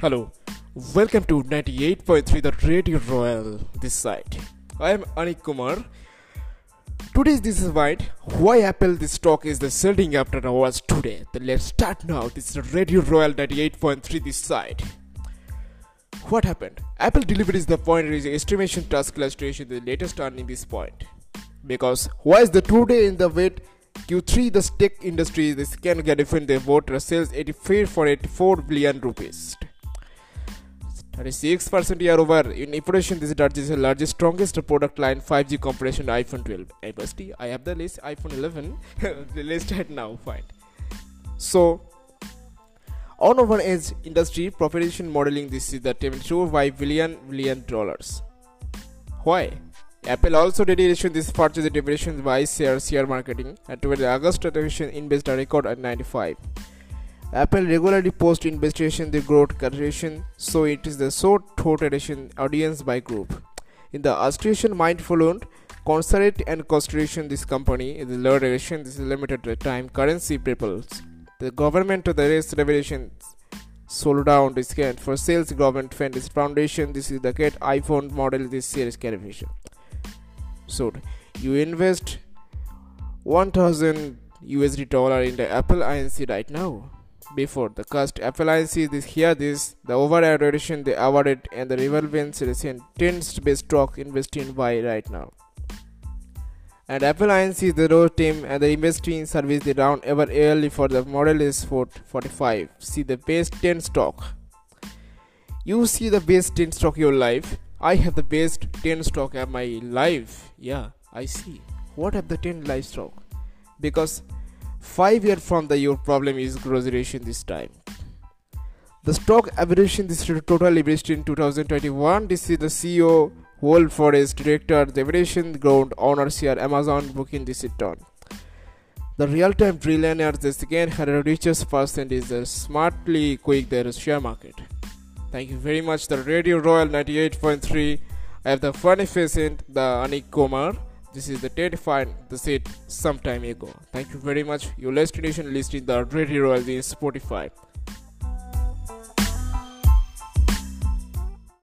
Hello, welcome to 98.3 The Radio Royal this side. I am Anik Kumar. Today's this is why why Apple this stock is the selling after hours today. Then let's start now. This is Radio Royal 98.3 this side. What happened? Apple delivered the point is estimation task illustration the latest earning this point. Because why is the today in the wait Q3 the tech industry the can get defend the voter sales 84 for 84 billion rupees. 36% year over in operation this is the largest strongest product line 5G compression iPhone 12 I I have the list iPhone 11 the list right now fine. So on over edge industry profession modeling this is the 25 billion billion dollars. Why? Apple also did issue this purchase depreciation by share share marketing. And toward the August division invest a record at 95 Apple regularly posts investigation the growth calculation, so it is the short thought edition audience by group. In the Australian mindful considerate and consideration this company is the low edition this is limited time currency peoples. The government of the race revelation sold down discount for sales government fund this foundation this is the get iPhone model this series calculation. So you invest 1000 USD dollar in the Apple Inc right now before. The cost appliances this here this the overall addition they awarded and the relevance recent tends to be stock investing by right now. And Apple Inc. the road team and the investing service the round ever early for the model is 45 see the best 10 stock. You see the best 10 stock your life. I have the best 10 stock of my life. Yeah I see. What have the 10 life stock? Because 5 years from the your problem is graduation this time. The stock averaging this totally reached in 2021 this is the ceo Wolf Forest director the averaging ground owners here amazon booking this return the real-time trillionaires this again had the richest person is the smartly quick their share market. Thank you very much. The radio royal 98.3 i have the funny face in the anik kumar this is the terrifying the set some time ago. Thank you very much. Your last destination list in the Radio Royal in Spotify.